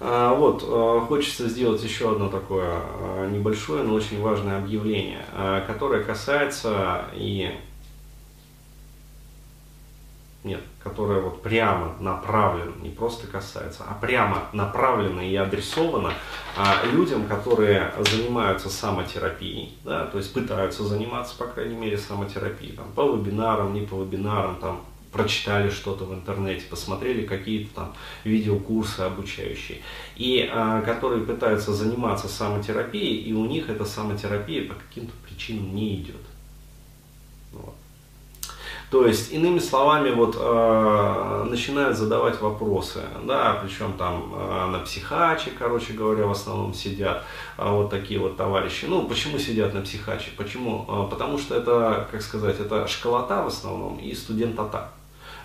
А, вот, а, хочется сделать еще одно такое а, небольшое, но очень важное объявление, которое касается и нет, которое вот прямо направлено, не просто касается, а прямо направлено и адресовано а, людям, которые занимаются самотерапией, да, то есть пытаются заниматься, по крайней мере, самотерапией, там, по вебинарам, не по вебинарам, там, прочитали что-то в интернете, посмотрели какие-то там видеокурсы обучающие, и а, которые пытаются заниматься самотерапией, и у них эта самотерапия по каким-то причинам не идет. Вот. То есть, иными словами, вот э, начинают задавать вопросы, да, причем там э, на психаче, короче говоря, в основном сидят э, вот такие вот товарищи. Ну, почему сидят на психаче? Почему? Э, потому что это, как сказать, это школота в основном и студентота.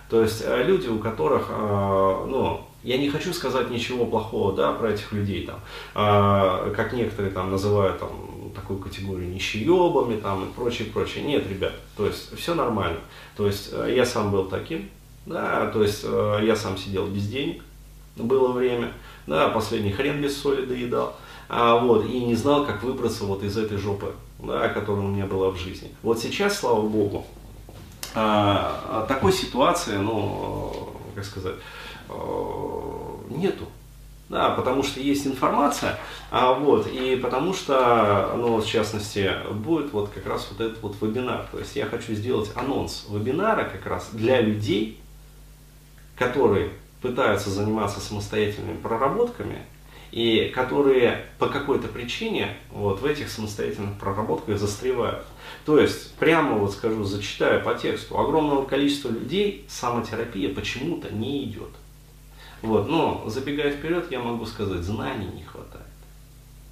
То есть э, люди, у которых, э, ну, я не хочу сказать ничего плохого, да, про этих людей, там, э, как некоторые там называют там такую категорию нищеебами, там и прочее, прочее. Нет, ребят, то есть все нормально. То есть я сам был таким, да, то есть я сам сидел без денег, было время, да, последний хрен без соли доедал, а, вот, и не знал, как выбраться вот из этой жопы, да, которая у меня была в жизни. Вот сейчас, слава богу, а, такой ситуации, ну, как сказать, э, нету. Да, потому что есть информация, а, вот, и потому что, ну, в частности, будет вот как раз вот этот вот вебинар. То есть я хочу сделать анонс вебинара как раз для людей, которые пытаются заниматься самостоятельными проработками и которые по какой-то причине вот в этих самостоятельных проработках застревают. То есть, прямо вот скажу, зачитаю по тексту, огромного количества людей самотерапия почему-то не идет. Вот, но забегая вперед, я могу сказать, знаний не хватает.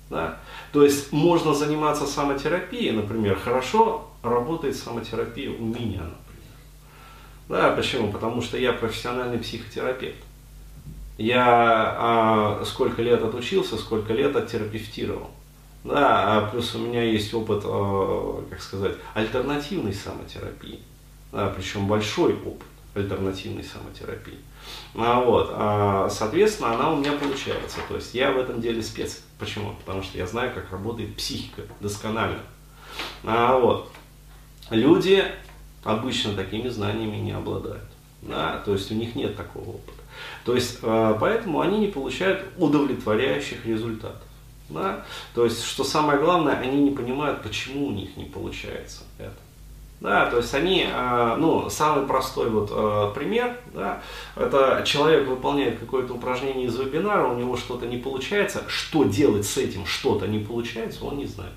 Да? То есть можно заниматься самотерапией, например, хорошо работает самотерапия у меня, например. Да, почему? Потому что я профессиональный психотерапевт. Я а, сколько лет отучился, сколько лет оттерапевтировал. Да, а плюс у меня есть опыт, а, как сказать, альтернативной самотерапии. Да, причем большой опыт альтернативной самотерапии. А вот, а, соответственно, она у меня получается. То есть я в этом деле спец. Почему? Потому что я знаю, как работает психика досконально. А вот, люди обычно такими знаниями не обладают. Да, то есть у них нет такого опыта. То есть, э, поэтому они не получают удовлетворяющих результатов. Да? То есть, что самое главное, они не понимают, почему у них не получается это. Да, то есть они, э, ну, самый простой вот э, пример, да, это человек выполняет какое-то упражнение из вебинара, у него что-то не получается, что делать с этим что-то не получается, он не знает.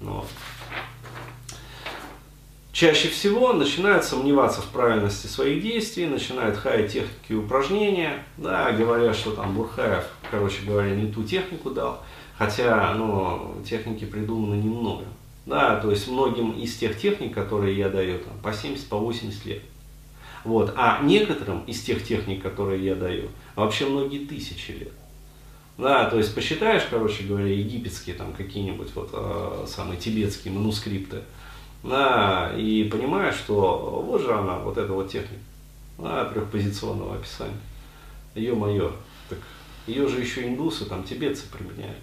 Ну вот чаще всего начинают сомневаться в правильности своих действий, начинают хаять техники и упражнения, да, говоря, что там Бурхаев, короче говоря, не ту технику дал, хотя ну, техники придуманы не мною. Да, то есть многим из тех техник, которые я даю, там, по 70, по 80 лет. Вот. А некоторым из тех техник, которые я даю, вообще многие тысячи лет. Да, то есть посчитаешь, короче говоря, египетские там какие-нибудь вот э, самые тибетские манускрипты, да, и понимаешь, что вот же она, вот эта вот техника да, трехпозиционного описания. Мое. Так ее же еще индусы, там тибетцы применяли.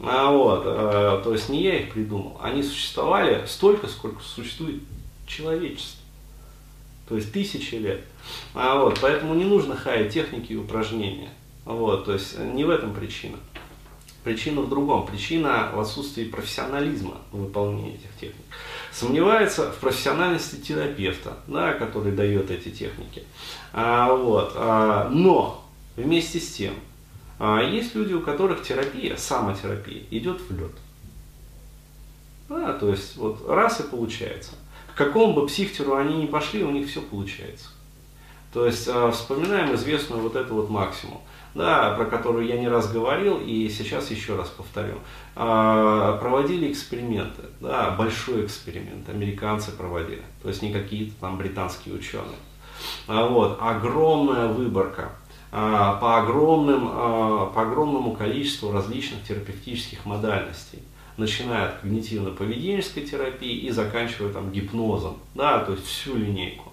А вот, э, то есть не я их придумал. Они существовали столько, сколько существует человечество. То есть тысячи лет. А вот, поэтому не нужно хаять техники и упражнения. Вот, то есть не в этом причина. Причина в другом. Причина в отсутствии профессионализма в выполнении этих техник сомневается в профессиональности терапевта, да, который дает эти техники. А, вот, а, но вместе с тем, а, есть люди, у которых терапия, самотерапия, идет в лед. Да, то есть вот раз и получается. К какому бы психтеру они ни пошли, у них все получается. То есть а, вспоминаем известную вот эту вот максимум да, про которую я не раз говорил и сейчас еще раз повторю. А, проводили эксперименты, да, большой эксперимент, американцы проводили, то есть не какие-то там британские ученые. А, вот, огромная выборка по, огромным, по огромному количеству различных терапевтических модальностей начиная от когнитивно-поведенческой терапии и заканчивая там гипнозом, да, то есть всю линейку.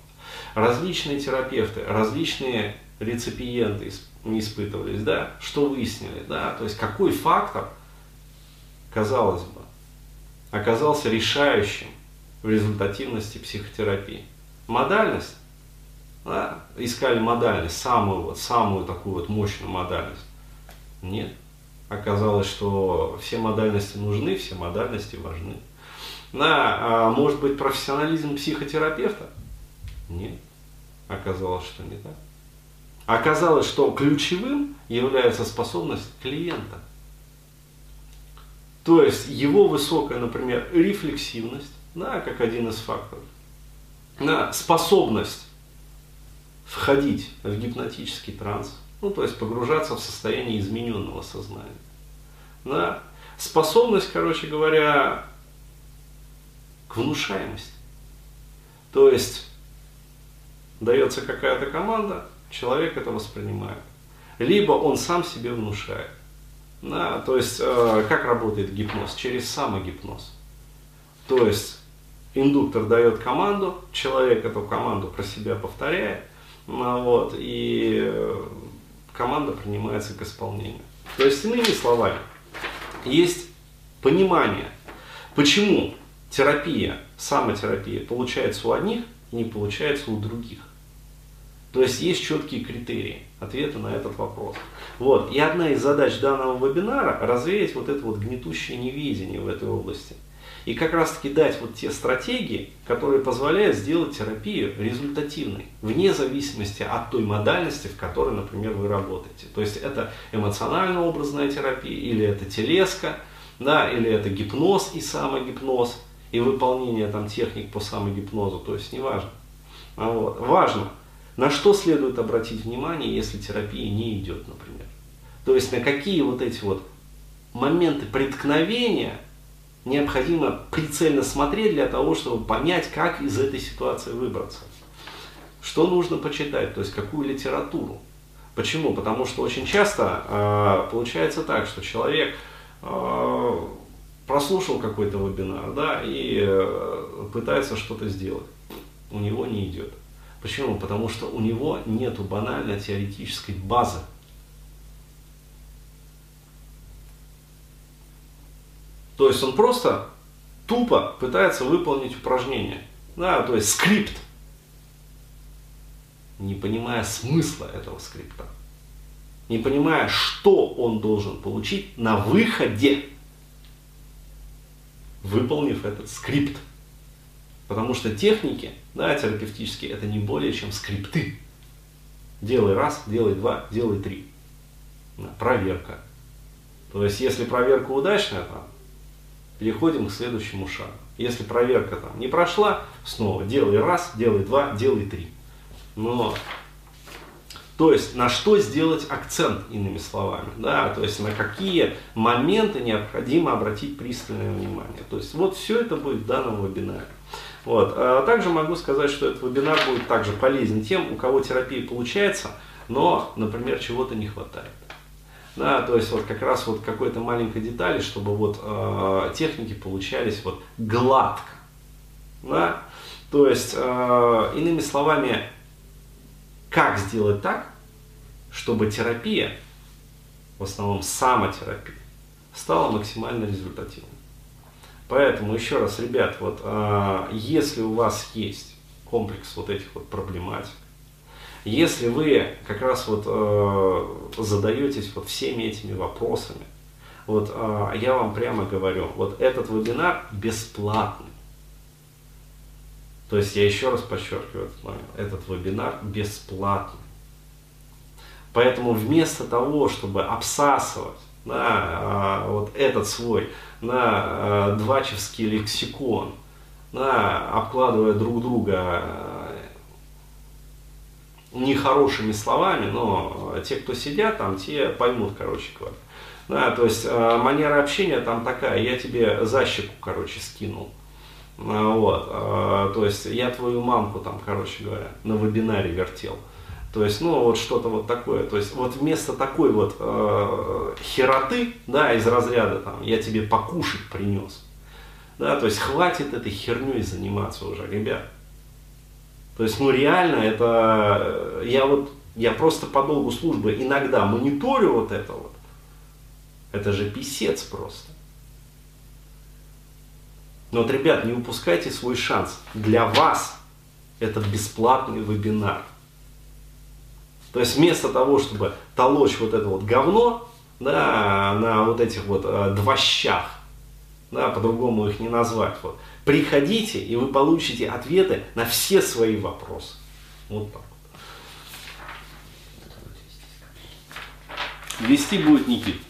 Различные терапевты, различные реципиенты, испытывались, да, что выяснили, да, то есть какой фактор, казалось бы, оказался решающим в результативности психотерапии. Модальность, да, искали модальность, самую, вот, самую такую вот мощную модальность. Нет. Оказалось, что все модальности нужны, все модальности важны. Да, а может быть профессионализм психотерапевта? Нет. Оказалось, что не так. Оказалось, что ключевым является способность клиента. То есть его высокая, например, рефлексивность, да, как один из факторов, да, способность входить в гипнотический транс, ну, то есть погружаться в состояние измененного сознания. Да, способность, короче говоря, к внушаемости. То есть дается какая-то команда, человек это воспринимает. Либо он сам себе внушает. Да, то есть, э, как работает гипноз? Через самогипноз. То есть, индуктор дает команду, человек эту команду про себя повторяет, ну, вот, и э, команда принимается к исполнению. То есть, иными словами, есть понимание, почему терапия, самотерапия получается у одних не получается у других. То есть есть четкие критерии ответа на этот вопрос. Вот. И одна из задач данного вебинара – развеять вот это вот гнетущее неведение в этой области. И как раз таки дать вот те стратегии, которые позволяют сделать терапию результативной, вне зависимости от той модальности, в которой, например, вы работаете. То есть это эмоционально-образная терапия, или это телеска, да, или это гипноз и самогипноз, и выполнение там техник по самогипнозу, то есть неважно. А вот. Важно, на что следует обратить внимание, если терапия не идет, например. То есть на какие вот эти вот моменты преткновения необходимо прицельно смотреть для того, чтобы понять, как из этой ситуации выбраться. Что нужно почитать, то есть какую литературу. Почему? Потому что очень часто э, получается так, что человек э, прослушал какой-то вебинар, да, и э, пытается что-то сделать. У него не идет. Почему? Потому что у него нету банально теоретической базы. То есть он просто тупо пытается выполнить упражнение. Да, то есть скрипт. Не понимая смысла этого скрипта. Не понимая, что он должен получить на выходе, выполнив этот скрипт. Потому что техники да, терапевтические, это не более чем скрипты. Делай раз, делай два, делай три. Да, проверка. То есть, если проверка удачная, там, переходим к следующему шагу. Если проверка там не прошла, снова делай раз, делай два, делай три. Но, то есть, на что сделать акцент, иными словами, да, то есть, на какие моменты необходимо обратить пристальное внимание. То есть, вот все это будет в данном вебинаре. Вот. А также могу сказать, что этот вебинар будет также полезен тем, у кого терапия получается, но, например, чего-то не хватает. Да, то есть вот как раз вот какой-то маленькой детали, чтобы вот э, техники получались вот гладко. Да? То есть, э, иными словами, как сделать так, чтобы терапия, в основном самотерапия, стала максимально результативной. Поэтому еще раз, ребят, вот а, если у вас есть комплекс вот этих вот проблематик, если вы как раз вот э, задаетесь вот всеми этими вопросами, вот э, я вам прямо говорю, вот этот вебинар бесплатный. То есть я еще раз подчеркиваю этот момент, этот вебинар бесплатный. Поэтому вместо того, чтобы обсасывать да, э, вот этот свой на э, двачевский лексикон, на, обкладывая друг друга э, нехорошими словами, но те, кто сидят там, те поймут, короче говоря. Да, то есть манера общения там такая, я тебе защику, короче, скинул. Вот, то есть я твою мамку там, короче говоря, на вебинаре вертел. То есть, ну, вот что-то вот такое. То есть, вот вместо такой вот э, хероты, да, из разряда там, я тебе покушать принес, да, то есть, хватит этой херней заниматься уже, ребят. То есть, ну, реально, это, э, я вот Я просто по долгу службы иногда мониторю вот это вот. Это же писец просто. Но вот, ребят, не упускайте свой шанс. Для вас это бесплатный вебинар. То есть вместо того, чтобы толочь вот это вот говно да, на вот этих вот э, двощах, да, по-другому их не назвать, вот, приходите, и вы получите ответы на все свои вопросы. Вот так. Вести будет Никит.